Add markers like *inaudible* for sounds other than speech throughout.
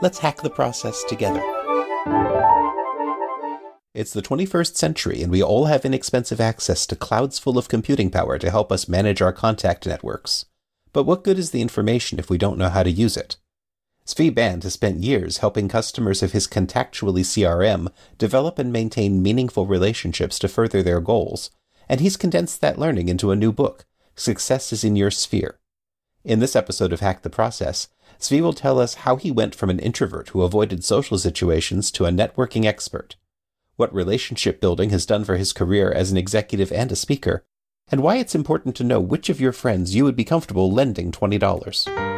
let's hack the process together. It's the 21st century, and we all have inexpensive access to clouds full of computing power to help us manage our contact networks. But what good is the information if we don't know how to use it? Zvi Band has spent years helping customers of his Contactually CRM develop and maintain meaningful relationships to further their goals, and he's condensed that learning into a new book, Success is in Your Sphere. In this episode of Hack the Process, Zvi will tell us how he went from an introvert who avoided social situations to a networking expert, what relationship building has done for his career as an executive and a speaker, and why it's important to know which of your friends you would be comfortable lending $20.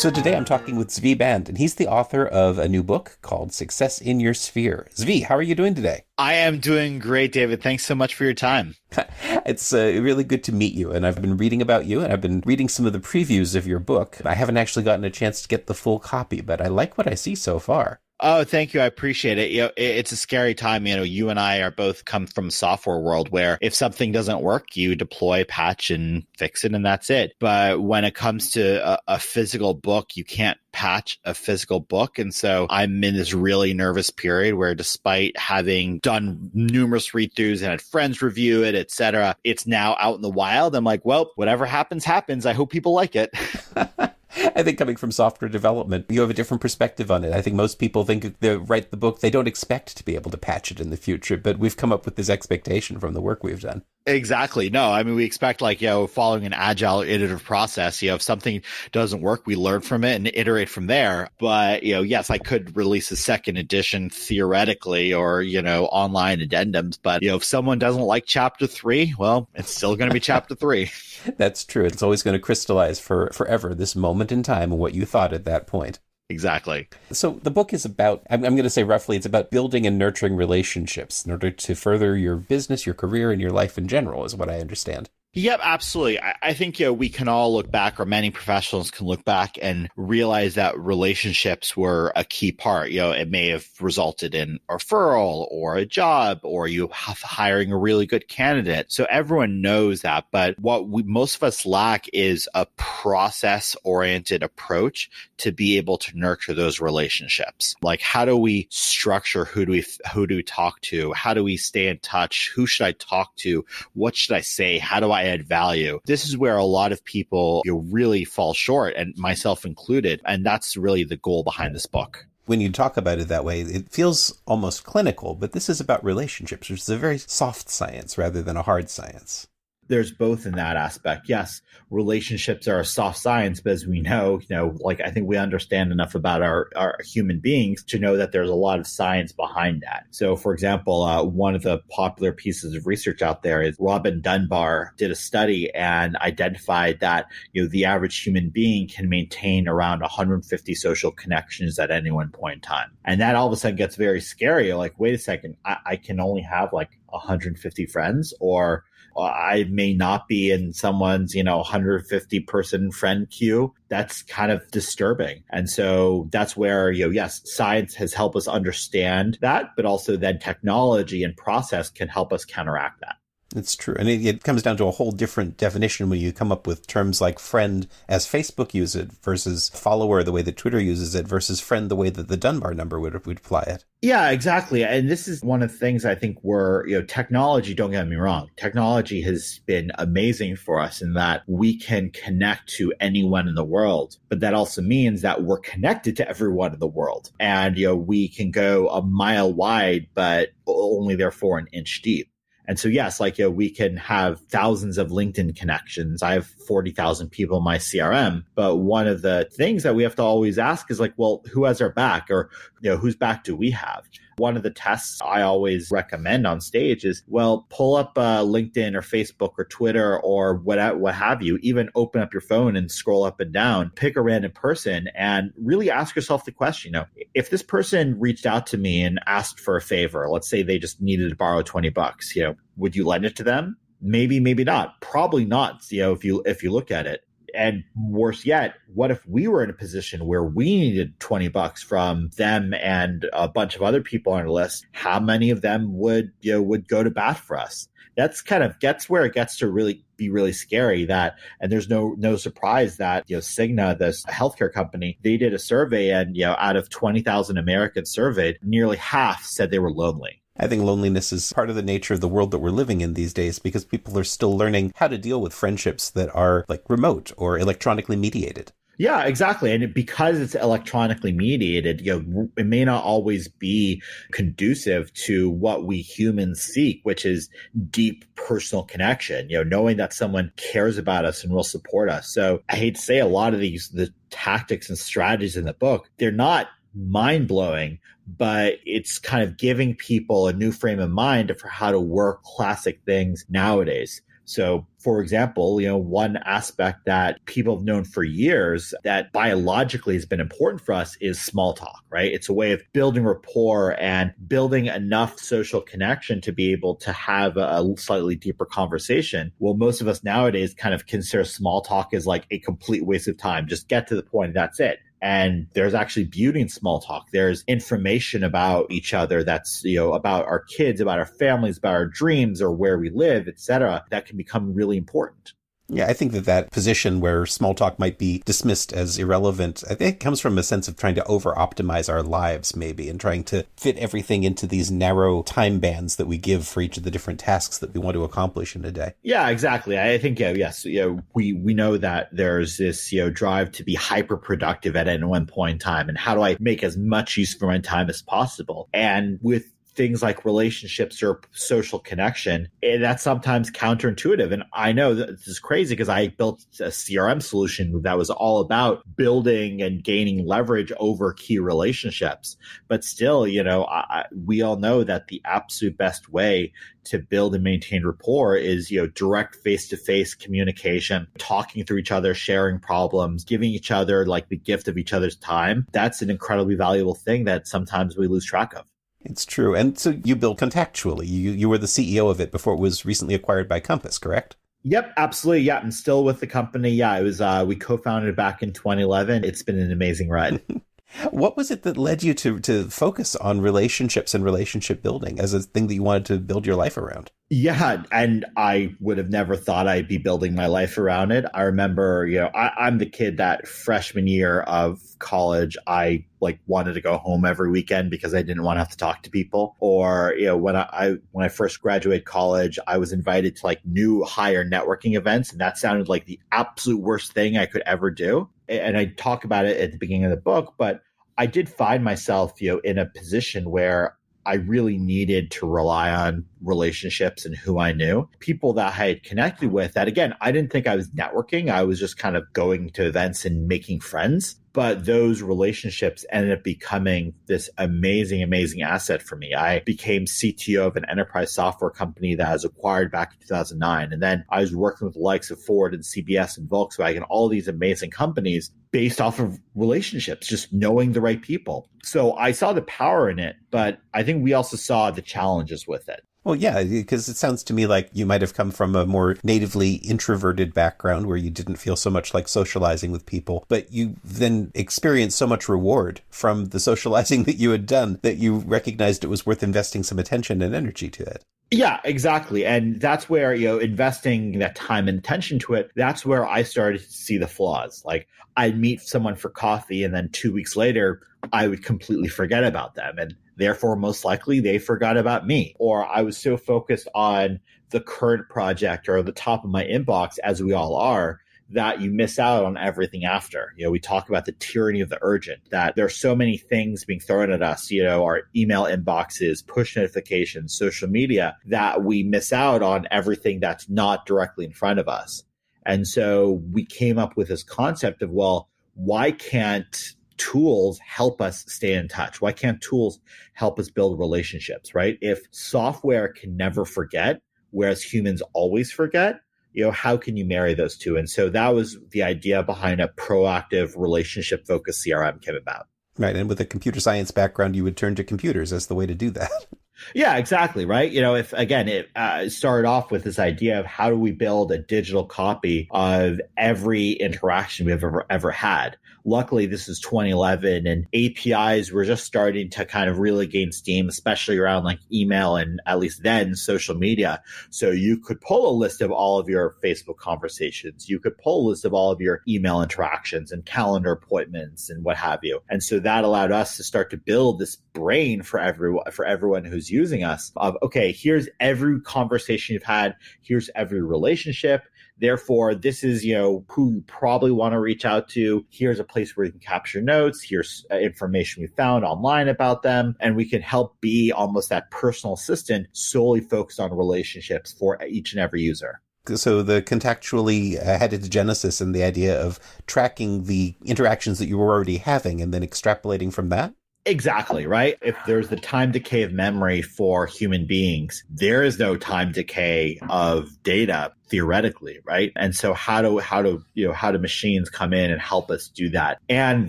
So today I'm talking with Zvi Band, and he's the author of a new book called Success in Your Sphere. Zvi, how are you doing today? I am doing great, David. Thanks so much for your time. *laughs* it's uh, really good to meet you, and I've been reading about you, and I've been reading some of the previews of your book. I haven't actually gotten a chance to get the full copy, but I like what I see so far. Oh, thank you. I appreciate it. You know, it's a scary time. You know, you and I are both come from software world where if something doesn't work, you deploy, patch, and fix it, and that's it. But when it comes to a, a physical book, you can't patch a physical book. And so I'm in this really nervous period where despite having done numerous read throughs and had friends review it, etc., it's now out in the wild. I'm like, well, whatever happens, happens. I hope people like it. *laughs* *laughs* I think coming from software development, you have a different perspective on it. I think most people think they write the book, they don't expect to be able to patch it in the future, but we've come up with this expectation from the work we've done. Exactly. No, I mean, we expect like, you know, following an agile iterative process, you know, if something doesn't work, we learn from it and iterate from there. But, you know, yes, I could release a second edition theoretically or, you know, online addendums. But, you know, if someone doesn't like chapter three, well, it's still going to be chapter three. *laughs* That's true. It's always going to crystallize for forever this moment in time and what you thought at that point. Exactly. So the book is about, I'm, I'm going to say roughly, it's about building and nurturing relationships in order to further your business, your career, and your life in general, is what I understand. Yep, absolutely. I, I think you know, we can all look back, or many professionals can look back and realize that relationships were a key part. You know, it may have resulted in a referral or a job, or you hiring a really good candidate. So everyone knows that. But what we, most of us lack is a process oriented approach to be able to nurture those relationships. Like, how do we structure who do we who do we talk to? How do we stay in touch? Who should I talk to? What should I say? How do I Add value. This is where a lot of people you know, really fall short, and myself included. And that's really the goal behind this book when you talk about it that way, it feels almost clinical, but this is about relationships, which is a very soft science rather than a hard science there's both in that aspect. Yes, relationships are a soft science, but as we know, you know, like I think we understand enough about our, our human beings to know that there's a lot of science behind that. So, for example, uh, one of the popular pieces of research out there is Robin Dunbar did a study and identified that, you know, the average human being can maintain around 150 social connections at any one point in time. And that all of a sudden gets very scary. Like, wait a second, I, I can only have like 150 friends or I may not be in someone's, you know, 150 person friend queue. That's kind of disturbing. And so that's where, you know, yes, science has helped us understand that, but also then technology and process can help us counteract that. It's true. And it, it, comes down to a whole different definition when you come up with terms like friend as Facebook uses it versus follower the way that Twitter uses it versus friend the way that the Dunbar number would, would apply it. Yeah, exactly. And this is one of the things I think where, you know, technology, don't get me wrong, technology has been amazing for us in that we can connect to anyone in the world. But that also means that we're connected to everyone in the world. And, you know, we can go a mile wide, but only therefore an inch deep. And so, yes, like you know, we can have thousands of LinkedIn connections. I have 40,000 people in my CRM. But one of the things that we have to always ask is like, well, who has our back or, you know, whose back do we have? One of the tests I always recommend on stage is, well, pull up uh, LinkedIn or Facebook or Twitter or what, what have you, even open up your phone and scroll up and down, pick a random person and really ask yourself the question, you know, if this person reached out to me and asked for a favor, let's say they just needed to borrow 20 bucks, you know, would you lend it to them? Maybe, maybe not. Probably not, you know, if you if you look at it and worse yet, what if we were in a position where we needed 20 bucks from them and a bunch of other people on our list? How many of them would, you know, would go to bat for us? That's kind of gets where it gets to really be really scary that and there's no no surprise that you know Cigna this healthcare company they did a survey and you know out of 20,000 Americans surveyed nearly half said they were lonely I think loneliness is part of the nature of the world that we're living in these days because people are still learning how to deal with friendships that are like remote or electronically mediated. Yeah, exactly. And because it's electronically mediated, you know, it may not always be conducive to what we humans seek, which is deep personal connection, you know, knowing that someone cares about us and will support us. So I hate to say a lot of these, the tactics and strategies in the book, they're not mind blowing, but it's kind of giving people a new frame of mind for how to work classic things nowadays. So, for example, you know, one aspect that people have known for years that biologically has been important for us is small talk, right? It's a way of building rapport and building enough social connection to be able to have a slightly deeper conversation. Well, most of us nowadays kind of consider small talk as like a complete waste of time. Just get to the point. That's it and there's actually beauty in small talk. There's information about each other that's you know about our kids about our families about our dreams or where we live etc that can become really important yeah, I think that that position where small talk might be dismissed as irrelevant, I think it comes from a sense of trying to over optimize our lives, maybe, and trying to fit everything into these narrow time bands that we give for each of the different tasks that we want to accomplish in a day. Yeah, exactly. I think, yeah, yes, you know, we, we know that there's this, you know, drive to be hyper productive at any one point in time. And how do I make as much use for my time as possible? And with things like relationships or social connection, and that's sometimes counterintuitive. And I know this is crazy because I built a CRM solution that was all about building and gaining leverage over key relationships. But still, you know, I, we all know that the absolute best way to build and maintain rapport is, you know, direct face to face communication, talking through each other, sharing problems, giving each other like the gift of each other's time. That's an incredibly valuable thing that sometimes we lose track of. It's true. And so you built Contactually. You you were the CEO of it before it was recently acquired by Compass, correct? Yep, absolutely. Yeah, I'm still with the company. Yeah, it was uh, we co-founded back in 2011. It's been an amazing ride. *laughs* what was it that led you to to focus on relationships and relationship building as a thing that you wanted to build your life around? Yeah, and I would have never thought I'd be building my life around it. I remember, you know, I, am the kid that freshman year of college, I like wanted to go home every weekend because I didn't want to have to talk to people. Or, you know, when I, I when I first graduated college, I was invited to like new higher networking events, and that sounded like the absolute worst thing I could ever do. And I talk about it at the beginning of the book, but I did find myself, you know, in a position where I really needed to rely on relationships and who I knew. People that I had connected with that again, I didn't think I was networking. I was just kind of going to events and making friends but those relationships ended up becoming this amazing, amazing asset for me. I became CTO of an enterprise software company that was acquired back in 2009. And then I was working with the likes of Ford and CBS and Volkswagen, all these amazing companies based off of relationships, just knowing the right people. So I saw the power in it, but I think we also saw the challenges with it. Well, yeah, because it sounds to me like you might have come from a more natively introverted background where you didn't feel so much like socializing with people, but you then experienced so much reward from the *laughs* socializing that you had done that you recognized it was worth investing some attention and energy to it. Yeah, exactly. And that's where, you know, investing that time and attention to it, that's where I started to see the flaws. Like I'd meet someone for coffee and then two weeks later, I would completely forget about them. And Therefore, most likely they forgot about me. Or I was so focused on the current project or the top of my inbox, as we all are, that you miss out on everything after. You know, we talk about the tyranny of the urgent, that there are so many things being thrown at us, you know, our email inboxes, push notifications, social media, that we miss out on everything that's not directly in front of us. And so we came up with this concept of, well, why can't tools help us stay in touch? Why can't tools help us build relationships, right? If software can never forget, whereas humans always forget, you know, how can you marry those two? And so that was the idea behind a proactive relationship focused CRM came about. Right. And with a computer science background, you would turn to computers as the way to do that. *laughs* Yeah, exactly. Right. You know, if again, it uh, started off with this idea of how do we build a digital copy of every interaction we've ever, ever had. Luckily, this is 2011 and APIs were just starting to kind of really gain steam, especially around like email and at least then social media. So you could pull a list of all of your Facebook conversations. You could pull a list of all of your email interactions and calendar appointments and what have you. And so that allowed us to start to build this brain for everyone, for everyone who's using us of, okay, here's every conversation you've had. Here's every relationship. Therefore, this is, you know, who you probably want to reach out to. Here's a place where you can capture notes. Here's uh, information we found online about them. And we can help be almost that personal assistant solely focused on relationships for each and every user. So the Contactually uh, headed to Genesis and the idea of tracking the interactions that you were already having and then extrapolating from that? Exactly, right? If there's the time decay of memory for human beings, there is no time decay of data theoretically, right? And so how do how do you know how do machines come in and help us do that? And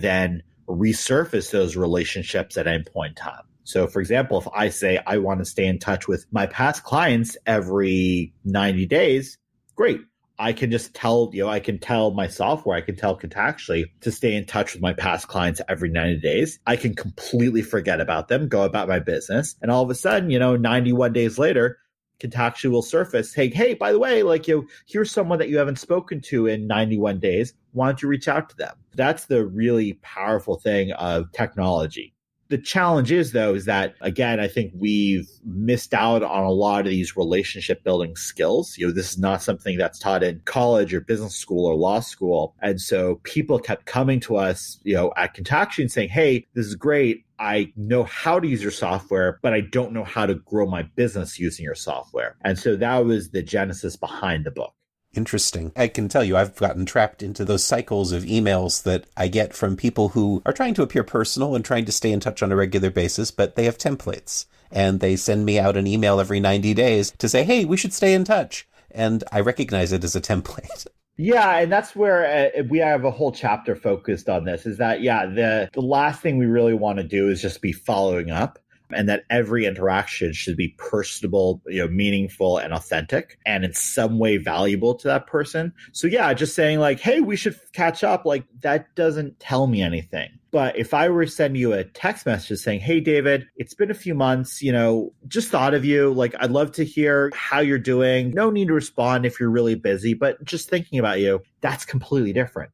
then resurface those relationships at any point in time. So for example, if I say I want to stay in touch with my past clients every 90 days, great. I can just tell, you know, I can tell my software, I can tell Contactually to stay in touch with my past clients every 90 days. I can completely forget about them, go about my business. And all of a sudden, you know, 91 days later, Contactually will surface, hey, hey, by the way, like you, here's someone that you haven't spoken to in 91 days. Why don't you reach out to them? That's the really powerful thing of technology. The challenge is, though, is that again, I think we've missed out on a lot of these relationship building skills. You know, this is not something that's taught in college or business school or law school. And so people kept coming to us, you know, at Contactually and saying, Hey, this is great. I know how to use your software, but I don't know how to grow my business using your software. And so that was the genesis behind the book. Interesting. I can tell you, I've gotten trapped into those cycles of emails that I get from people who are trying to appear personal and trying to stay in touch on a regular basis, but they have templates. And they send me out an email every 90 days to say, hey, we should stay in touch. And I recognize it as a *laughs* template. Yeah, and that's where uh, we have a whole chapter focused on this. Is that yeah, the the last thing we really want to do is just be following up and that every interaction should be personable, you know, meaningful and authentic and in some way valuable to that person. So yeah, just saying like, Hey, we should catch up. Like that doesn't tell me anything. But if I were to send you a text message saying, Hey, David, it's been a few months, you know, just thought of you. Like, I'd love to hear how you're doing. No need to respond if you're really busy, but just thinking about you, that's completely different.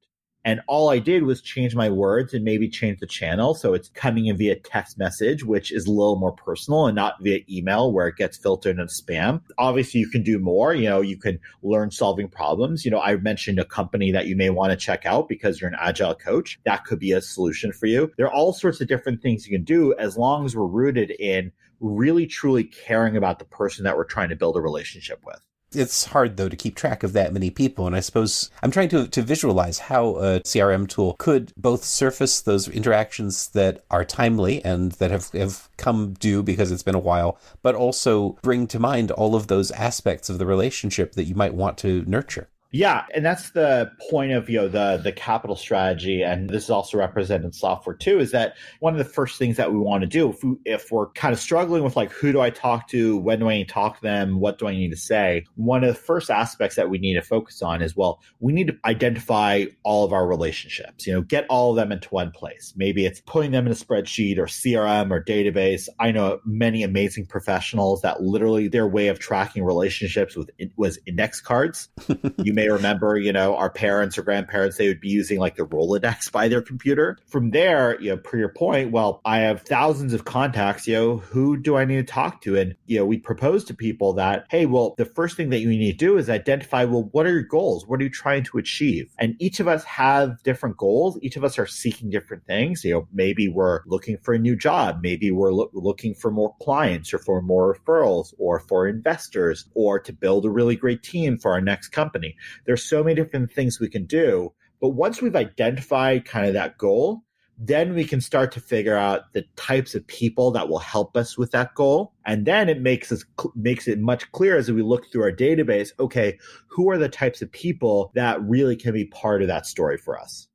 And all I did was change my words and maybe change the channel. So it's coming in via text message, which is a little more personal and not via email where it gets filtered into spam. Obviously, you can do more. You know, you can learn solving problems. You know, I mentioned a company that you may want to check out because you're an agile coach. That could be a solution for you. There are all sorts of different things you can do as long as we're rooted in really truly caring about the person that we're trying to build a relationship with. It's hard though to keep track of that many people, and I suppose I'm trying to to visualize how a CRM tool could both surface those interactions that are timely and that have have come due because it's been a while, but also bring to mind all of those aspects of the relationship that you might want to nurture. Yeah, and that's the point of you know the the capital strategy, and this is also represented in software too. Is that one of the first things that we want to do if we, if we're kind of struggling with like who do I talk to, when do I need to talk to them, what do I need to say? One of the first aspects that we need to focus on is well, we need to identify all of our relationships. You know, get all of them into one place. Maybe it's putting them in a spreadsheet or CRM or database. I know many amazing professionals that literally their way of tracking relationships with was index cards. *laughs* you may remember, you know, our parents or grandparents, they would be using like the Rolodex by their computer. From there, you know, per your point, well, I have thousands of contacts, you know, who do I need to talk to? And, you know, we propose to people that, hey, well, the first thing that you need to do is identify, well, what are your goals? What are you trying to achieve? And each of us have different goals. Each of us are seeking different things. You know, maybe we're looking for a new job. Maybe we're lo- looking for more clients or for more referrals or for investors or to build a really great team for our next company. There's so many different things we can do. But once we've identified kind of that goal, then we can start to figure out the types of people that will help us with that goal and then it makes us makes it much clearer as we look through our database okay who are the types of people that really can be part of that story for us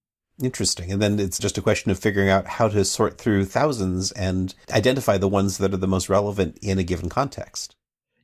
Interesting. And then it's just a question of figuring out how to sort through thousands and identify the ones that are the most relevant in a given context.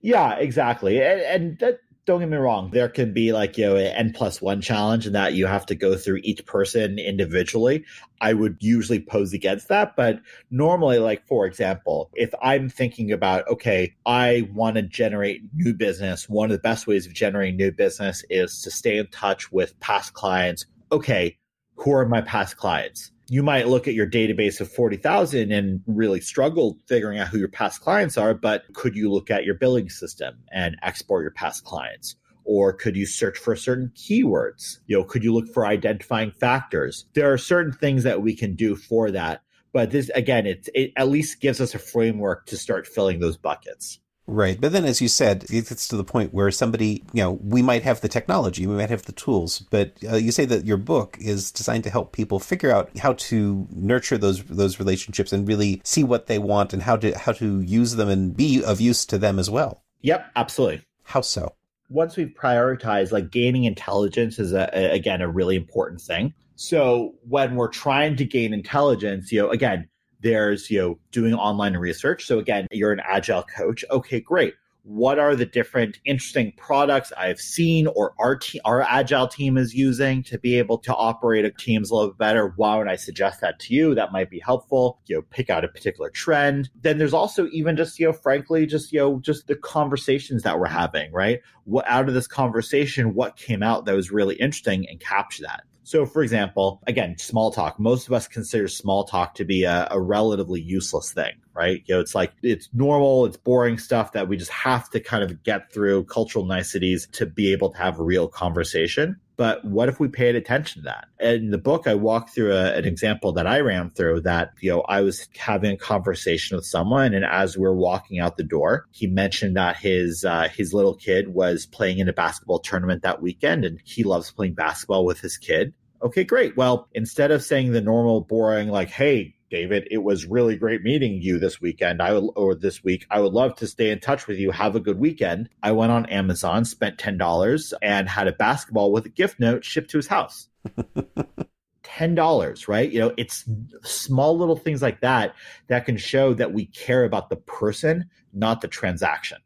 Yeah, exactly. And, and that, don't get me wrong, there can be like, you know, an N plus one challenge and that you have to go through each person individually. I would usually pose against that. But normally, like, for example, if I'm thinking about, okay, I want to generate new business, one of the best ways of generating new business is to stay in touch with past clients. Okay, who are my past clients? You might look at your database of 40,000 and really struggle figuring out who your past clients are, but could you look at your billing system and export your past clients? Or could you search for certain keywords? You know, could you look for identifying factors? There are certain things that we can do for that. But this, again, it, it at least gives us a framework to start filling those buckets. Right. But then, as you said, it gets to the point where somebody, you know, we might have the technology, we might have the tools, but uh, you say that your book is designed to help people figure out how to nurture those those relationships and really see what they want and how to how to use them and be of use to them as well. Yep, absolutely. How so? Once we've prioritized, like gaining intelligence is a, a again a really important thing. So when we're trying to gain intelligence, you know, again, there's, you know, doing online research. So again, you're an agile coach. Okay, great. What are the different interesting products I've seen or our te- our agile team is using to be able to operate a teams a little better? Why would I suggest that to you? That might be helpful. You know, pick out a particular trend. Then there's also even just, you know, frankly, just, you know, just the conversations that we're having, right? What out of this conversation, what came out that was really interesting and capture that. So, for example, again, small talk. Most of us consider small talk to be a, a, relatively useless thing, right? You know, it's like it's normal, it's boring stuff that we just have to kind of get through cultural niceties to be able to have a real conversation. But what if we paid attention to that? In the book, I walk through a, an example that I ran through that, you know, I was having a conversation with someone. And as we are walking out the door, he mentioned that his, uh, his little kid was playing in a basketball tournament that weekend and he loves playing basketball with his kid. Okay, great. Well, instead of saying the normal boring, like, hey, David, it was really great meeting you this weekend. I would, or this week. I would love to stay in touch with you. Have a good weekend. I went on Amazon, spent $10 and had a basketball with a gift note shipped to his house. *laughs* $10, right? You know, it's small little things like that that can show that we care about the person, not the transaction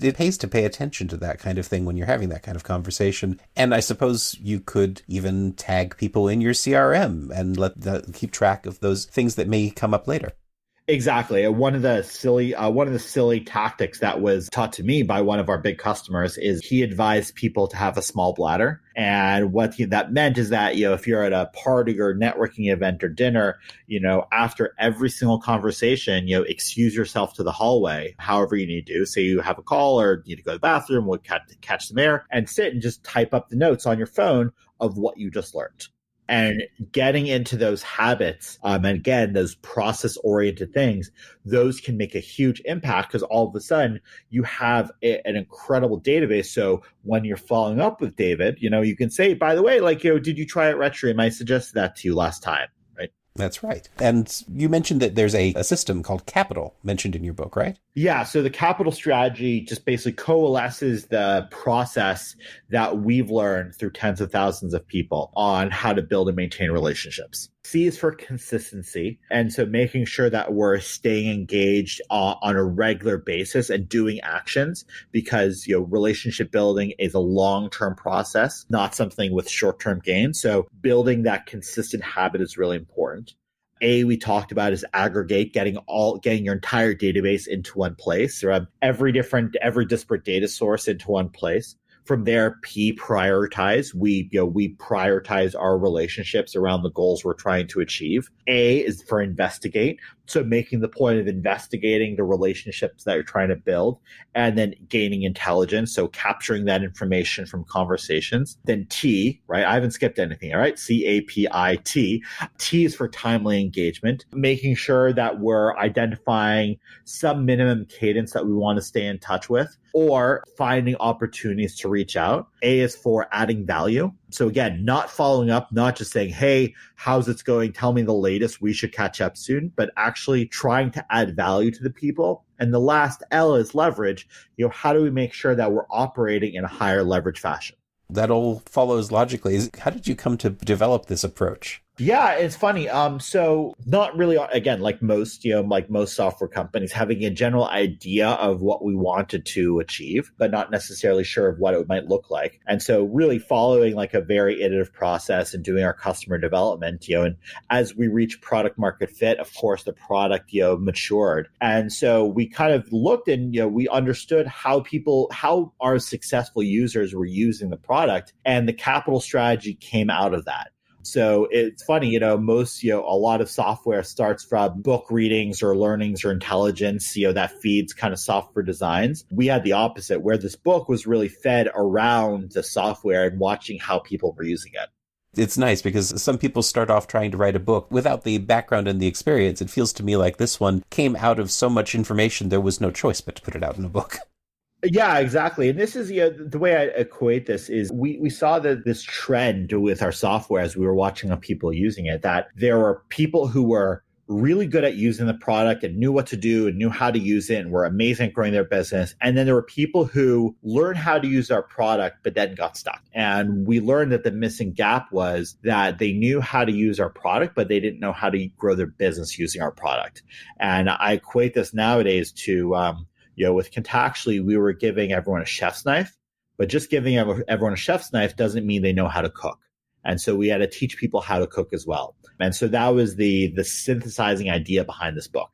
it pays to pay attention to that kind of thing when you're having that kind of conversation. And I suppose you could even tag people in your CRM and let the, keep track of those things that may come up later. Exactly. One of the silly, uh, one of the silly tactics that was taught to me by one of our big customers is he advised people to have a small bladder. And what he, that meant is that, you know, if you're at a party or networking event or dinner, you know, after every single conversation, you know, excuse yourself to the hallway, however you need to. Say you have a call or need to go to the bathroom, would catch, catch some air and sit and just type up the notes on your phone of what you just learned and getting into those habits um, and again those process oriented things those can make a huge impact because all of a sudden you have a, an incredible database. So when you're following up with david you know you can say by the way like you know did you try it Retrium i suggested that to you last time that's right. And you mentioned that there's a, a, system called Capital mentioned in your book, right? Yeah. So the capital strategy just basically coalesces the process that we've learned through tens of thousands of people on how to build and maintain relationships. C is for consistency. And so making sure that we're staying engaged on, on, a regular basis and doing actions because, you know, relationship building is a long-term process, not something with short-term gains. So building that consistent habit is really important. A, we talked about is aggregate, getting all, getting your entire database into one place, or um, every different, every disparate data source into one place. From there, P prioritize. We, you know, we prioritize our relationships around the goals we're trying to achieve. A is for investigate. So making the point of investigating the relationships that you're trying to build and then gaining intelligence. So capturing that information from conversations. Then T, right? I haven't skipped anything. All right. C A P I T. T is for timely engagement, making sure that we're identifying some minimum cadence that we want to stay in touch with or finding opportunities to reach out. A is for adding value. So again, not following up, not just saying, Hey, how's it going? Tell me the latest. We should catch up soon, but actually trying to add value to the people. And the last L is leverage. You know, how do we make sure that we're operating in a higher leverage fashion? That all follows logically. How did you come to develop this approach? Yeah, it's funny. Um, so not really again, like most, you know, like most software companies, having a general idea of what we wanted to achieve, but not necessarily sure of what it might look like. And so really following like a very iterative process and doing our customer development, you know, and as we reach product market fit, of course the product, you know, matured. And so we kind of looked and, you know, we understood how people, how our successful users were using the product and the capital strategy came out of that. So it's funny, you know, most, you know, a lot of software starts from book readings or learnings or intelligence, you know, that feeds kind of software designs. We had the opposite, where this book was really fed around the software and watching how people were using it it's nice because some people start off trying to write a book without the background and the experience. It feels to me like this one came out of so much information there was no choice but to put it out in a book. *laughs* Yeah, exactly. And this is you know, the way I equate this is we, we saw that this trend with our software as we were watching people using it, that there were people who were really good at using the product and knew what to do and knew how to use it and were amazing at growing their business. And then there were people who learned how to use our product, but then got stuck. And we learned that the missing gap was that they knew how to use our product, but they didn't know how to grow their business using our product. And I equate this nowadays to, um, you know, with Contactually, we were giving everyone a chef's knife, but just giving everyone a chef's knife doesn't mean they know how to cook. And so we had to teach people how to cook as well. And so that was the the synthesizing idea behind this book.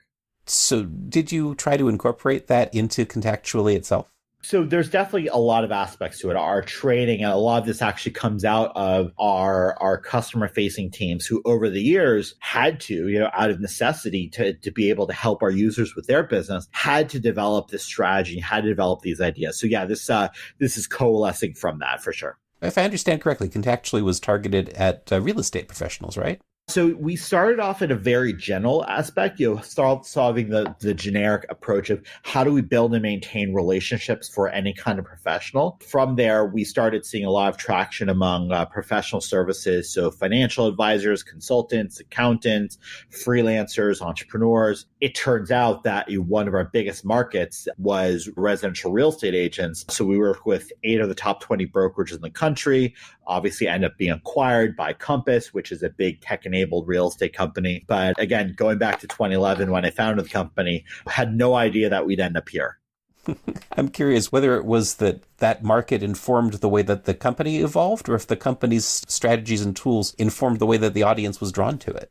So did you try to incorporate that into Contactually itself? So there's definitely a lot of aspects to it. Our training, and a lot of this actually comes out of our our customer facing teams who over the years had to, you know, out of necessity to, to be able to help our users with their business, had to develop this strategy, had to develop these ideas. So yeah, this uh this is coalescing from that for sure. If I understand correctly, Contactually was targeted at uh, real estate professionals, right? So we started off at a very general aspect, you know, solving the, the generic approach of how do we build and maintain relationships for any kind of professional. From there, we started seeing a lot of traction among uh, professional services. So financial advisors, consultants, accountants, freelancers, entrepreneurs. It turns out that one of our biggest markets was residential real estate agents. So we work with eight of the top 20 brokerages in the country, obviously end up being acquired by Compass, which is a big tech enabled real estate company. But again, going back to 2011 when I founded the company, had no idea that we'd end up here. *laughs* I'm curious whether it was that that market informed the way that the company evolved or if the company's strategies and tools informed the way that the audience was drawn to it.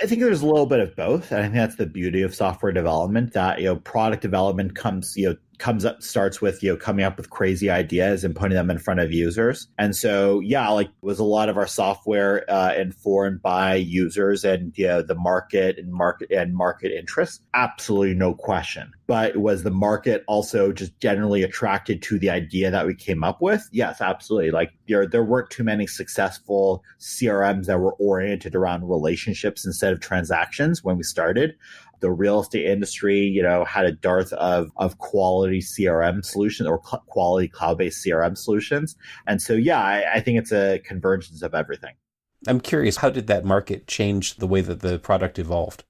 I think there's a little bit of both. I think that's the beauty of software development that, you know, product development comes, you know, comes up starts with you know coming up with crazy ideas and putting them in front of users. And so yeah like was a lot of our software uh, informed by users and you know, the market and market and market interest. Absolutely no question. But was the market also just generally attracted to the idea that we came up with? Yes absolutely. Like there there weren't too many successful crms that were oriented around relationships instead of transactions when we started the real estate industry, you know, had a dearth of, of quality CRM solutions or cl- quality cloud-based CRM solutions. And so, yeah, I, I think it's a convergence of everything. I'm curious, how did that market change the way that the product evolved?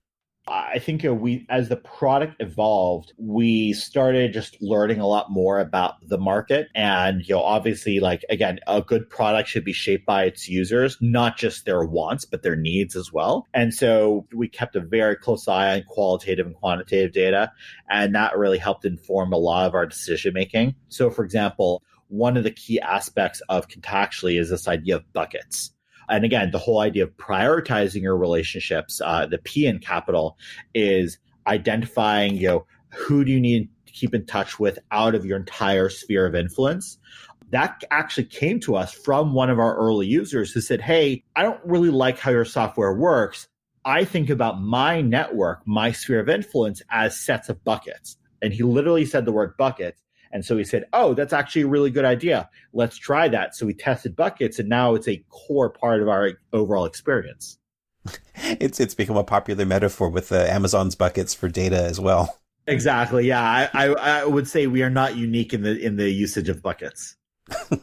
I think know, we, as the product evolved, we started just learning a lot more about the market. And, you know, obviously, like, again, a good product should be shaped by its users, not just their wants, but their needs as well. And so we kept a very close eye on qualitative and quantitative data. And that really helped inform a lot of our decision making. So, for example, one of the key aspects of Contactually is this idea of buckets. And again, the whole idea of prioritizing your relationships, uh, the P in capital is identifying, you know, who do you need to keep in touch with out of your entire sphere of influence. That actually came to us from one of our early users who said, Hey, I don't really like how your software works. I think about my network, my sphere of influence as sets of buckets. And he literally said the word buckets. And so he said, Oh, that's actually a really good idea. Let's try that. So we tested buckets and now it's a core part of our overall experience. *laughs* it's it's become a popular metaphor with uh, Amazon's buckets for data as well. Exactly. Yeah, I, I, I would say we are not unique in the in the usage of buckets. *laughs*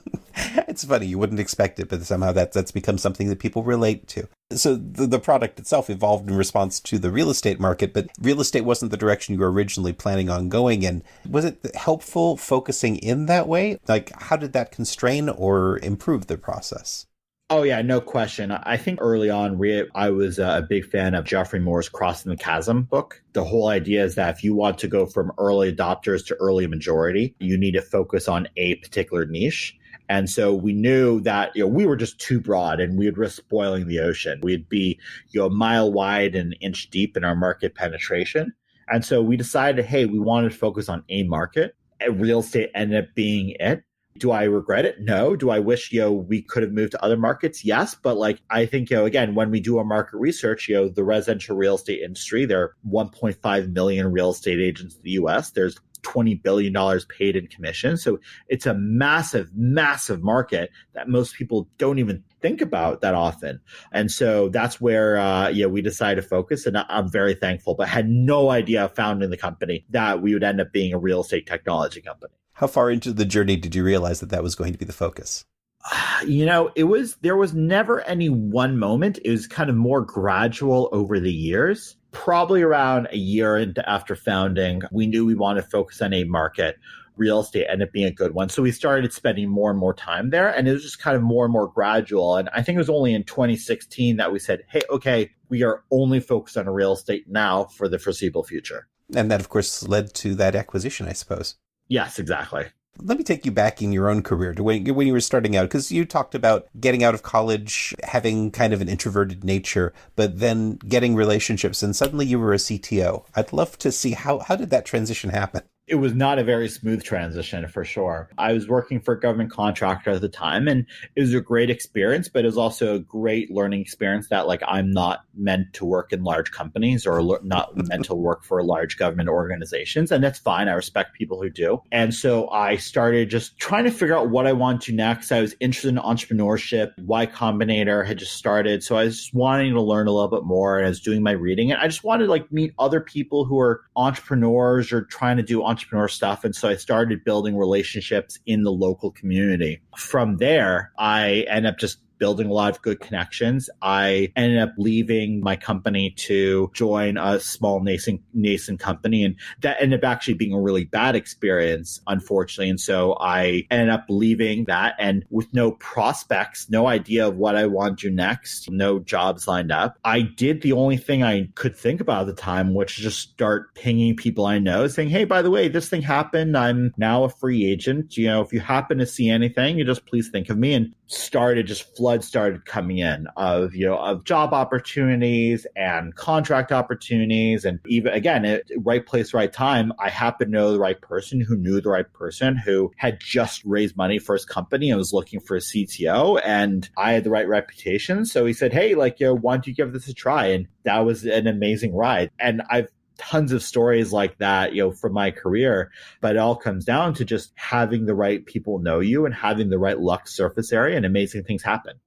it's funny you wouldn't expect it, but somehow that that's become something that people relate to. So the, the product itself evolved in response to the real estate market, but real estate wasn't the direction you were originally planning on going in. Was it helpful focusing in that way? Like, how did that constrain or improve the process? Oh yeah, no question. I think early on, I was uh, a big fan of Geoffrey Moore's Crossing the Chasm book. The whole idea is that if you want to go from early adopters to early majority, you need to focus on a particular niche. And so we knew that, you know, we were just too broad and we'd risk spoiling the ocean. We'd be, you know, a mile wide and an inch deep in our market penetration. And so we decided, hey, we wanted to focus on a market. Real estate ended up being it. Do I regret it? No. Do I wish, you know, we could have moved to other markets? Yes. But like, I think, you know, again, when we do our market research, you know, the residential real estate industry, there are 1.5 million real estate agents in the US. There's $20 billion paid in commission. So it's a massive, massive market that most people don't even think about that often. And so that's where, uh, yeah, we decided to focus. And I'm very thankful, but had no idea founding the company that we would end up being a real estate technology company. How far into the journey did you realize that that was going to be the focus? *sighs* You know, it was, there was never any one moment. It was kind of more gradual over the years. Probably around a year into after founding, we knew we wanted to focus on a market. Real estate ended up being a good one. So we started spending more and more time there. And it was just kind of more and more gradual. And I think it was only in 2016 that we said, hey, okay, we are only focused on real estate now for the foreseeable future. And that, of course, led to that acquisition, I suppose. Yes, exactly. Let me take you back in your own career to when, when you were starting out, because you talked about getting out of college, having kind of an introverted nature, but then getting relationships, and suddenly you were a CTO. I'd love to see how how did that transition happen? It was not a very smooth transition for sure. I was working for a government contractor at the time and it was a great experience, but it was also a great learning experience that like I'm not meant to work in large companies or not *laughs* meant to work for large government organizations. And that's fine. I respect people who do. And so I started just trying to figure out what I want to next. I was interested in entrepreneurship. Y Combinator had just started. So I was just wanting to learn a little bit more and I was doing my reading and I just wanted to like meet other people who are entrepreneurs or trying to do entrepreneur stuff. And so I started building relationships in the local community. From there, I end up just building a lot of good connections. I ended up leaving my company to join a small nascent nascent company, and that ended up actually being a really bad experience, unfortunately. And so I ended up leaving that, and with no prospects, no idea of what I want to do next, no jobs lined up. I did the only thing I could think about at the time, which is just start pinging people I know, saying, "Hey, by the way, this thing happened. I'm now a free agent. You know, if you happen to see anything, you just please think of me." And started just flood started coming in of you know of job opportunities and contract opportunities. And even again it, right place right time i happened to know the right person who knew the right person who had just raised money for his company and was looking for a cto and i had the right reputation. So he said hey like you know why don't you give this a try? And that was an amazing ride. And i've tons of stories like that, you know, from my career, but it all comes down to just having the right people know you and having the right luck surface area and amazing things happen.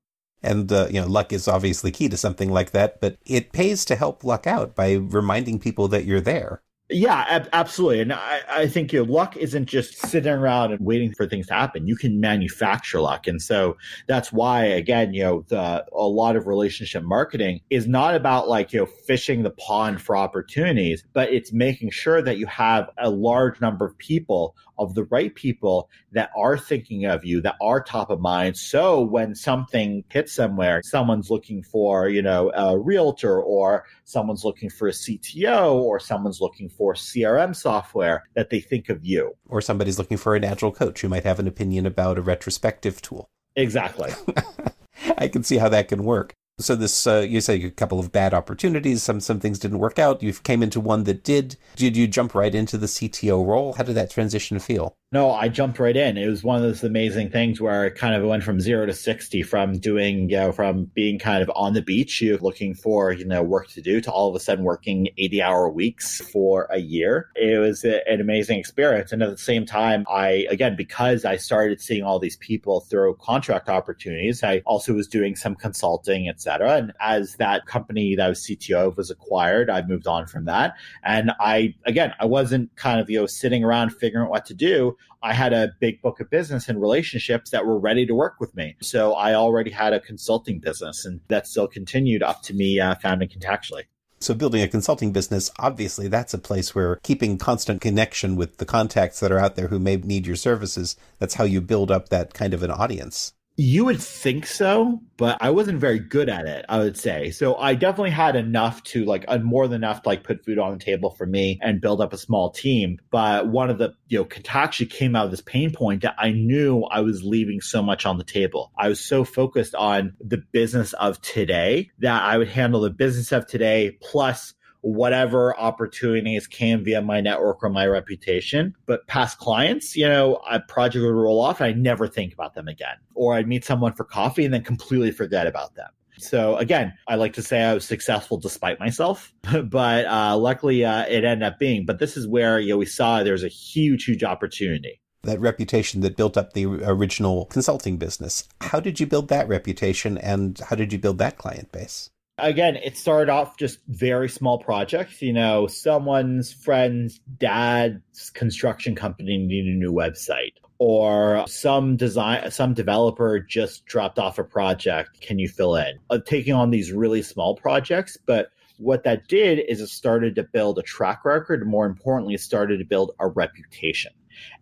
And, uh, you know, luck is obviously key to something like that, but it pays to help luck out by reminding people that you're there. Yeah, ab- absolutely. And I, I think your luck isn't just sitting around and waiting for things to happen. You can manufacture luck. And so that's why, again, you know, the, a lot of relationship marketing is not about like, you know, fishing the pond for opportunities, but it's making sure that you have a large number of people of the right people that are thinking of you, that are top of mind. So when something hits somewhere, someone's looking for, you know, a realtor or someone's looking for a CTO or someone's looking for CRM software, that they think of you. Or somebody's looking for an agile coach who might have an opinion about a retrospective tool. Exactly. *laughs* I can see how that can work. So this, uh, you say a couple of bad opportunities. Some some things didn't work out. You came into one that did. Did you jump right into the CTO role? How did that transition feel? No, I jumped right in. It was one of those amazing things where it kind of went from zero to 60 from doing, you know, from being kind of on the beach, you looking for, you know, work to do to all of a sudden working 80 hour weeks for a year. It was a, an amazing experience. And at the same time, I, again, because I started seeing all these people through contract opportunities, I also was doing some consulting, et cetera. And as that company that I was CTO of was acquired, I moved on from that. And I, again, I wasn't kind of, you know, sitting around figuring out what to do. I had a big book of business and relationships that were ready to work with me. So I already had a consulting business and that still continued up to me uh, founding Contactually. So building a consulting business, obviously that's a place where keeping constant connection with the contacts that are out there who may need your services, that's how you build up that kind of an audience. You would think so, but I wasn't very good at it, I would say. So I definitely had enough to like uh, more than enough to like put food on the table for me and build up a small team. But one of the, you know, Contactually came out of this pain point that I knew I was leaving so much on the table. I was so focused on the business of today that I would handle the business of today plus whatever opportunities came via my network or my reputation. But past clients, you know, a project would roll off and I never think about them again. Or I'd meet someone for coffee and then completely forget about them. So again, I like to say I was successful despite myself, *laughs* but uh, luckily uh, it ended up being. But this is where you know we saw there's a huge, huge opportunity. That reputation that built up the original consulting business. How did you build that reputation, and how did you build that client base? Again, it started off just very small projects. You know, someone's friend's dad's construction company needed a new website. Or some design, some developer just dropped off a project. Can you fill in? Uh, taking on these really small projects, but what that did is it started to build a track record. More importantly, it started to build a reputation.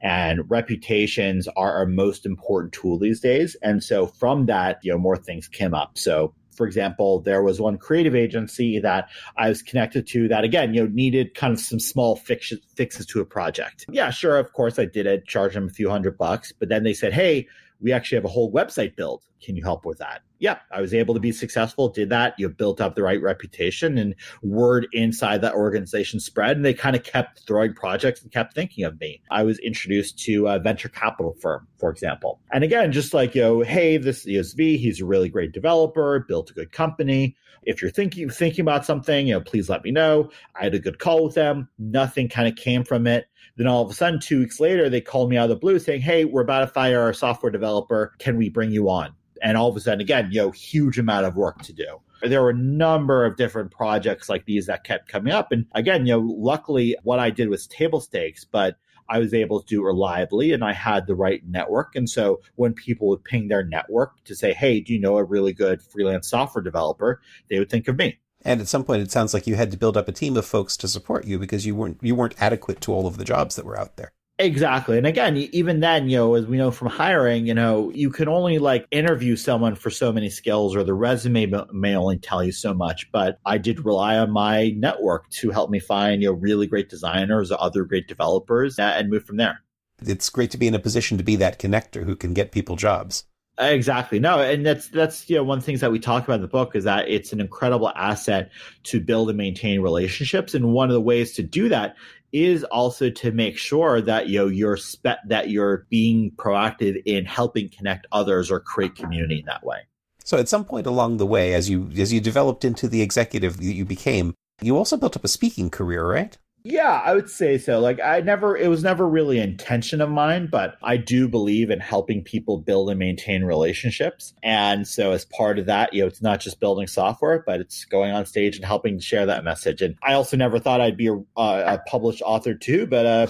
And reputations are our most important tool these days. And so from that, you know, more things came up. So for example, there was one creative agency that I was connected to that again, you know, needed kind of some small fix- fixes to a project. Yeah, sure, of course I did it, charge them a few hundred bucks, but then they said, "Hey, we actually have a whole website build. Can you help with that? Yeah, I was able to be successful, did that. You built up the right reputation and word inside that organization spread. And they kind of kept throwing projects and kept thinking of me. I was introduced to a venture capital firm, for example. And again, just like, you know, hey, this is Zvi, he's a really great developer, built a good company. If you're thinking thinking about something, you know, please let me know. I had a good call with them. Nothing kind of came from it. Then all of a sudden, two weeks later, they called me out of the blue saying, Hey, we're about to fire our software developer. Can we bring you on? And all of a sudden, again, you know, huge amount of work to do. There were a number of different projects like these that kept coming up. And again, you know, luckily what I did was table stakes, but I was able to do it reliably and I had the right network. And so when people would ping their network to say, Hey, do you know a really good freelance software developer? They would think of me. And at some point, it sounds like you had to build up a team of folks to support you because you weren't you weren't adequate to all of the jobs that were out there. Exactly. And again, even then, you know, as we know from hiring, you know, you can only like interview someone for so many skills or the resume may only tell you so much. But I did rely on my network to help me find, you know, really great designers or other great developers and move from there. It's great to be in a position to be that connector who can get people jobs. Exactly. No, and that's that's you know one of the things that we talk about in the book is that it's an incredible asset to build and maintain relationships, and one of the ways to do that is also to make sure that you know you're spe- that you're being proactive in helping connect others or create community in that way. So at some point along the way, as you as you developed into the executive that you became, you also built up a speaking career, right? Yeah, I would say so. Like I never it was never really intention of mine, but I do believe in helping people build and maintain relationships. And so as part of that, you know, it's not just building software, but it's going on stage and helping share that message. And I also never thought I'd be a, a published author too, but uh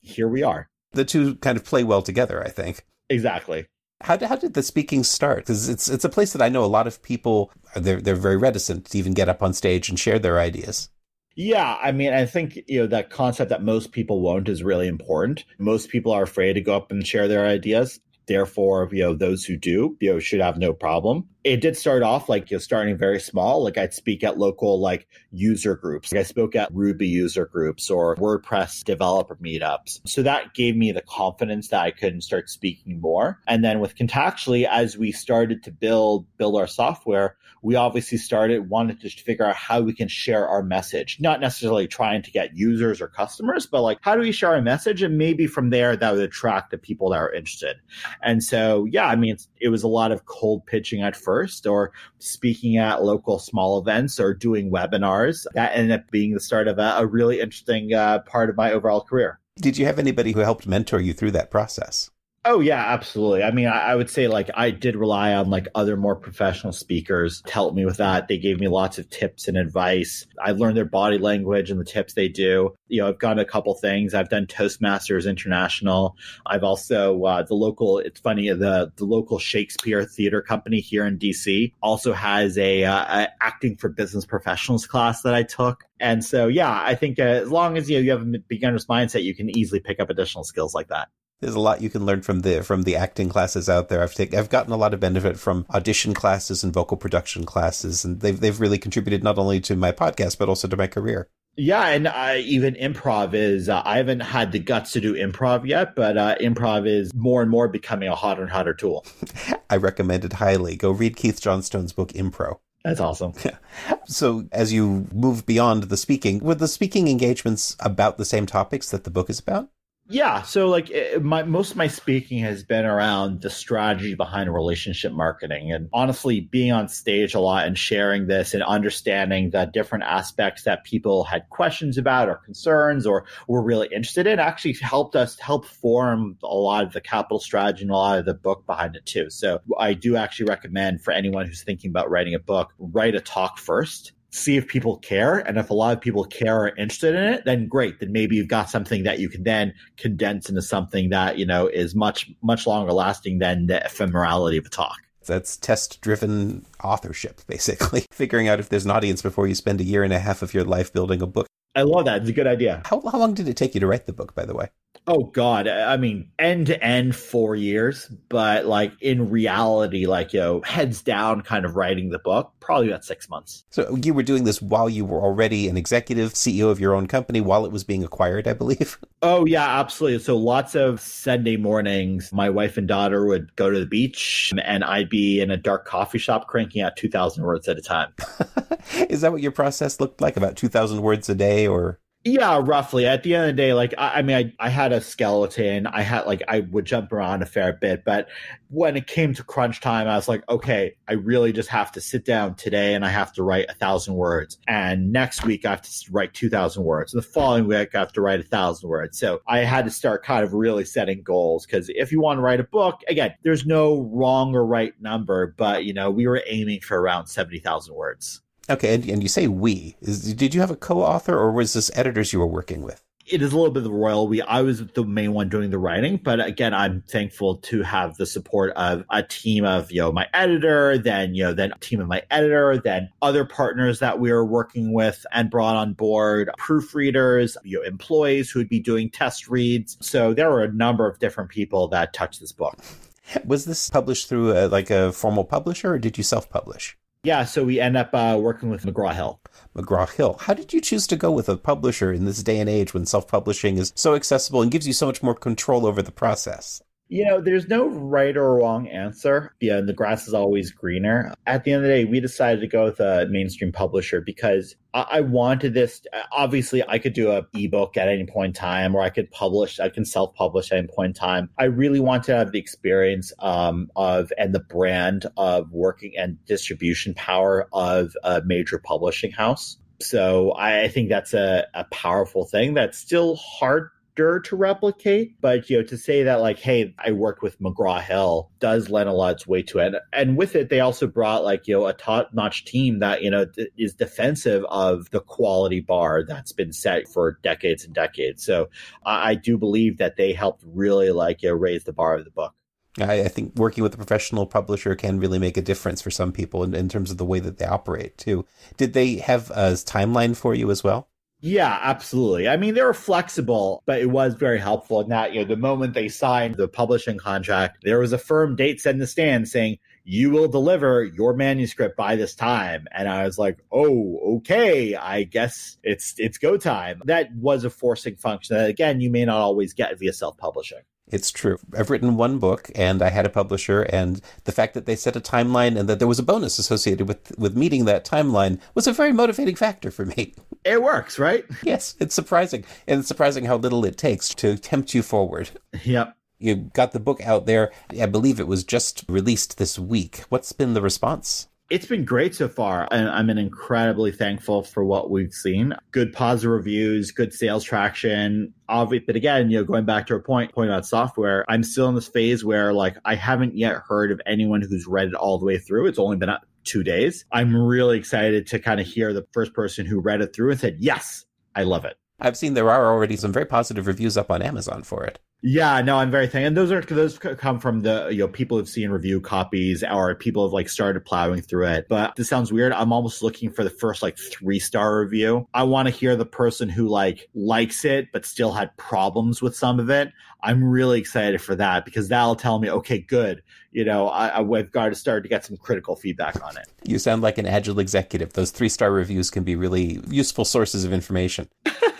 here we are. The two kind of play well together, I think. Exactly. How, how did the speaking start? Because it's it's a place that I know a lot of people they're they're very reticent to even get up on stage and share their ideas. Yeah, I mean, I think you know that concept that most people won't is really important. Most people are afraid to go up and share their ideas. Therefore, you know, those who do, you know, should have no problem it did start off like you know, starting very small. Like I'd speak at local like user groups. Like I spoke at Ruby user groups or WordPress developer meetups. So that gave me the confidence that I could start speaking more. And then with Contactually, as we started to build build our software, we obviously started wanted to figure out how we can share our message. Not necessarily trying to get users or customers, but like how do we share our message? And maybe from there that would attract the people that are interested. And so yeah, I mean it was a lot of cold pitching at first or speaking at local small events or doing webinars. That ended up being the start of a, a really interesting uh, part of my overall career. Did you have anybody who helped mentor you through that process? Oh yeah, absolutely. I mean, I, I, would say like I did rely on like other more professional speakers to help me with that. They gave me lots of tips and advice. I learned their body language and the tips they do. You know, I've done a couple things. I've done Toastmasters International. I've also uh, the local. It's funny the the local Shakespeare Theater Company here in DC also has a, uh, a acting for business professionals class that I took. And so, yeah, I think uh, as long as you, you have a beginner's mindset, you can easily pick up additional skills like that there's a lot you can learn from the from the acting classes out there. I've taken I've gotten a lot of benefit from audition classes and vocal production classes, and they've they've really contributed not only to my podcast but also to my career. Yeah, and I, even improv is. Uh, I haven't had the guts to do improv yet, but uh, improv is more and more becoming a hotter and hotter tool. *laughs* I recommend it highly. Go read Keith Johnstone's book Impro. That's awesome. Yeah. *laughs* So, as you move beyond the speaking, were the speaking engagements about the same topics that the book is about? Yeah, so like it, my most of my speaking has been around the strategy behind relationship marketing, and honestly, being on stage a lot and sharing this and understanding the different aspects that people had questions about or concerns or were really interested in actually helped us help form a lot of the capital strategy and a lot of the book behind it too. So I do actually recommend for anyone who's thinking about writing a book, write a talk first see if people care. And if a lot of people care or interested in it, then great. Then maybe you've got something that you can then condense into something that, you know, is much, much longer lasting than the ephemerality of a talk. That's test driven authorship, basically. *laughs* Figuring out if there's an audience before you spend a year and a half of your life building a book. I love that. It's a good idea. How, how long did it take you to write the book, by the way? Oh God, I mean, end to end four years, but like in reality, like you know, heads down, kind of writing the book, probably about six months. So you were doing this while you were already an executive CEO of your own company, while it was being acquired, I believe. *laughs* Oh yeah, absolutely. So lots of Sunday mornings, my wife and daughter would go to the beach, and I'd be in a dark coffee shop cranking out two thousand words at a time. *laughs* Is that what your process looked like? About two thousand words a day, or yeah, roughly. At the end of the day, like I, I, mean, I, I had a skeleton. I had like I would jump around a fair bit, but when it came to crunch time, I was like, okay, I really just have to sit down today and I have to write a thousand words. And next week I have to write two thousand words. And the following week I have to write a thousand words. So I had to start kind of really setting goals because if you want to write a book, again, there's no wrong or right number, but you know, we were aiming for around seventy thousand words. Okay, and, and you say we. Is, did you have a co-author, or was this editors you were working with? It is a little bit of the royal we. I was the main one doing the writing, but again, I'm thankful to have the support of a team of you know my editor, then you know then a team of my editor, then other partners that we were working with and brought on board, proofreaders, you know, employees who would be doing test reads. So there were a number of different people that touched this book. *laughs* Was this published through a, like a formal publisher, or did you self-publish? Yeah, so we end up uh, working with McGraw Hill. McGraw Hill. How did you choose to go with a publisher in this day and age when self publishing is so accessible and gives you so much more control over the process? You know, there's no right or wrong answer. Yeah, the grass is always greener. At the end of the day, we decided to go with a mainstream publisher because I, wanted this. Obviously, I could do a ebook at any point in time, or I could publish. I can self-publish at any point in time. I really want to have the experience um, of and the brand of working and distribution power of a major publishing house. So I think that's a, a powerful thing that's still hard to replicate. But you know, to say that like, hey, I worked with McGraw Hill does lend a lot its weight to it. And with it, they also brought like you know a top notch team that you know is defensive of the quality bar that's been set for decades and decades. So I, I do believe that they helped really like you know, raise the bar of the book. I, I, think working with a professional publisher can really make a difference for some people in, in terms of the way that they operate too. Did they have a timeline for you as well? Yeah, absolutely. I mean, they were flexible, but it was very helpful in that, you know, the moment they signed the publishing contract, there was a firm date set in the stand saying, you will deliver your manuscript by this time. And I was like, oh, okay, I guess it's it's go time. That was a forcing function that again you may not always get via self-publishing. It's true. I've written one book and I had a publisher and the fact that they set a timeline and that there was a bonus associated with with meeting that timeline was a very motivating factor for me. *laughs* It works, right? yes, it's surprising. And it's surprising how little it takes to tempt you forward. Yep. You got the book out there. I believe it was just released this week. What's been the response? It's been great so far. And I'm incredibly thankful for what we've seen. Good positive reviews, good sales traction. Obviously, but again, you know, going back to our point, point about software, I'm still in this phase where like I haven't yet heard of anyone who's read it all the way through. It's only been two days. I'm really excited to kind of hear the first person who read it through and said, yes, I love it. I've seen there are already some very positive reviews up on Amazon for it. Yeah, no, I'm very thankful. And those are those come from the you know people have seen review copies or people have like started plowing through it. But this sounds weird. I'm almost looking for the first like three star review. I want to hear the person who like likes it but still had problems with some of it. I'm really excited for that because that'll tell me, okay, good. You know, I, I've got to start to get some critical feedback on it. You sound like an agile executive. Those three star reviews can be really useful sources of information. *laughs*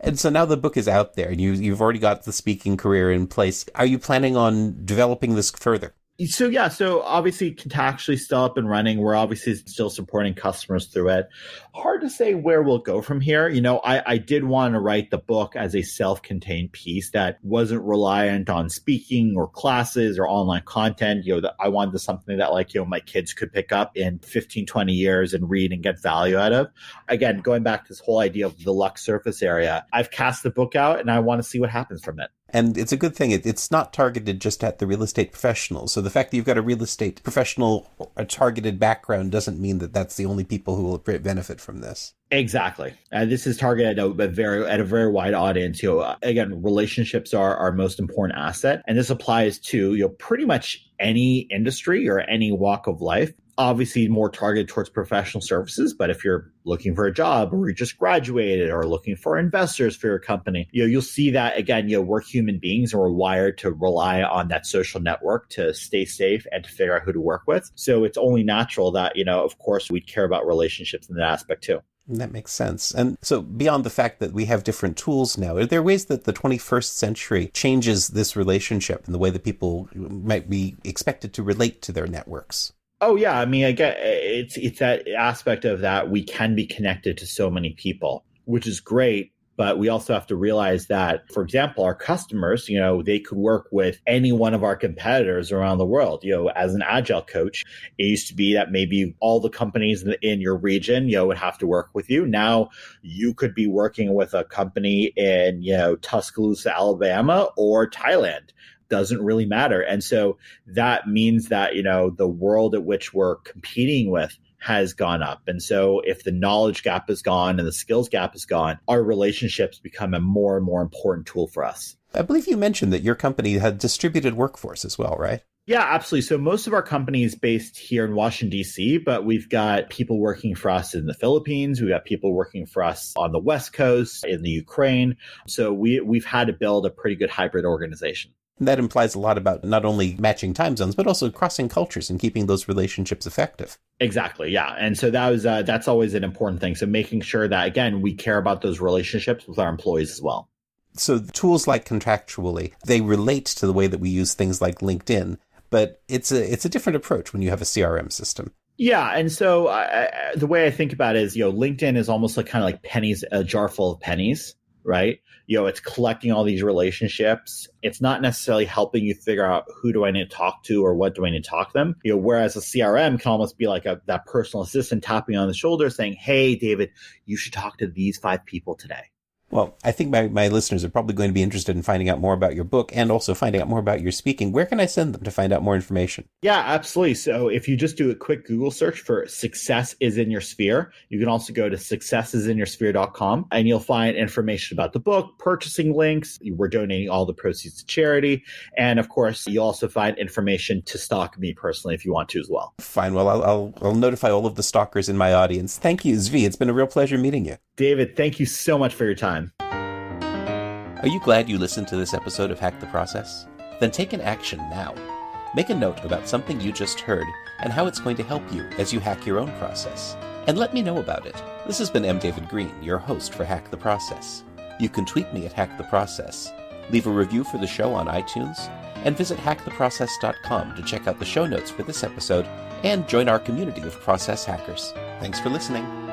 And so now the book is out there and you, you've already got the speaking career in place. Are you planning on developing this further? So yeah, so obviously Contactually still up and running. We're obviously still supporting customers through it. Hard to say where we'll go from here. You know, I, I did want to write the book as a self-contained piece that wasn't reliant on speaking or classes or online content. You know, that I wanted something that like, you know, my kids could pick up in 15, 20 years and read and get value out of. Again, going back to this whole idea of the luck surface area, I've cast the book out and I want to see what happens from it. And it's a good thing. It, it's not targeted just at the real estate professionals. So the fact that you've got a real estate professional, a targeted background, doesn't mean that that's the only people who will benefit from this. Exactly. Uh, this is targeted at a, very at a very wide audience. You know, uh, again, relationships are our most important asset, and this applies to you know pretty much any industry or any walk of life obviously more targeted towards professional services but if you're looking for a job or you just graduated or looking for investors for your company you know you'll see that again you know we're human beings and we're wired to rely on that social network to stay safe and to figure out who to work with so it's only natural that you know of course we care about relationships in that aspect too that makes sense. And so, beyond the fact that we have different tools now, are there ways that the 21st century changes this relationship and the way that people might be expected to relate to their networks? Oh yeah, I mean, I get eh, it's it's that aspect of that we can be connected to so many people, which is great. But we also have to realize that, for example, our customers, you know, they could work with any one of our competitors around the world. You know, as an agile coach, it used to be that maybe all the companies in your region, you know, would have to work with you. Now you could be working with a company in, you know, Tuscaloosa, Alabama or Thailand doesn't really matter. And so that means that, you know, the world at which we're competing with has gone up. And so if the knowledge gap is gone and the skills gap is gone, our relationships become a more and more important tool for us. I believe you mentioned that your company had distributed workforce as well, right? Yeah, absolutely. So most of our company is based here in Washington, D.C., but we've got people working for us in the Philippines. We've got people working for us on the West Coast, in the Ukraine. So we, we've had to build a pretty good hybrid organization. And that implies a lot about not only matching time zones, but also crossing cultures and keeping those relationships effective. Exactly. Yeah. And so that was, uh, that's always an important thing. So making sure that, again, we care about those relationships with our employees as well. So tools like Contactually, they relate to the way that we use things like LinkedIn, but it's a, it's a different approach when you have a CRM system. Yeah, and so uh, the way I think about it is, you know, LinkedIn is almost like kind of like pennies, a jar full of pennies right? You know, it's collecting all these relationships. It's not necessarily helping you figure out who do I need to talk to or what do I need to talk to them. You know, whereas a CRM can almost be like a, that personal assistant tapping on the shoulder saying, Hey, David, you should talk to these five people today. Well, I think my, my listeners are probably going to be interested in finding out more about your book and also finding out more about your speaking. Where can I send them to find out more information? Yeah, absolutely. So if you just do a quick Google search for success is in your sphere, you can also go to successisinyoursphere.com and you'll find information about the book, purchasing links. We're donating all the proceeds to charity. And of course, you'll also find information to stalk me personally if you want to as well. Fine. Well, I'll, I'll, I'll notify all of the stalkers in my audience. Thank you, Zvi. It's been a real pleasure meeting you. David, thank you so much for your time. Are you glad you listened to this episode of Hack the Process? Then take an action now. Make a note about something you just heard and how it's going to help you as you hack your own process. And let me know about it. This has been M. David Green, your host for Hack the Process. You can tweet me at Hack the Process, leave a review for the show on iTunes, and visit hacktheprocess.com to check out the show notes for this episode and join our community of process hackers. Thanks for listening.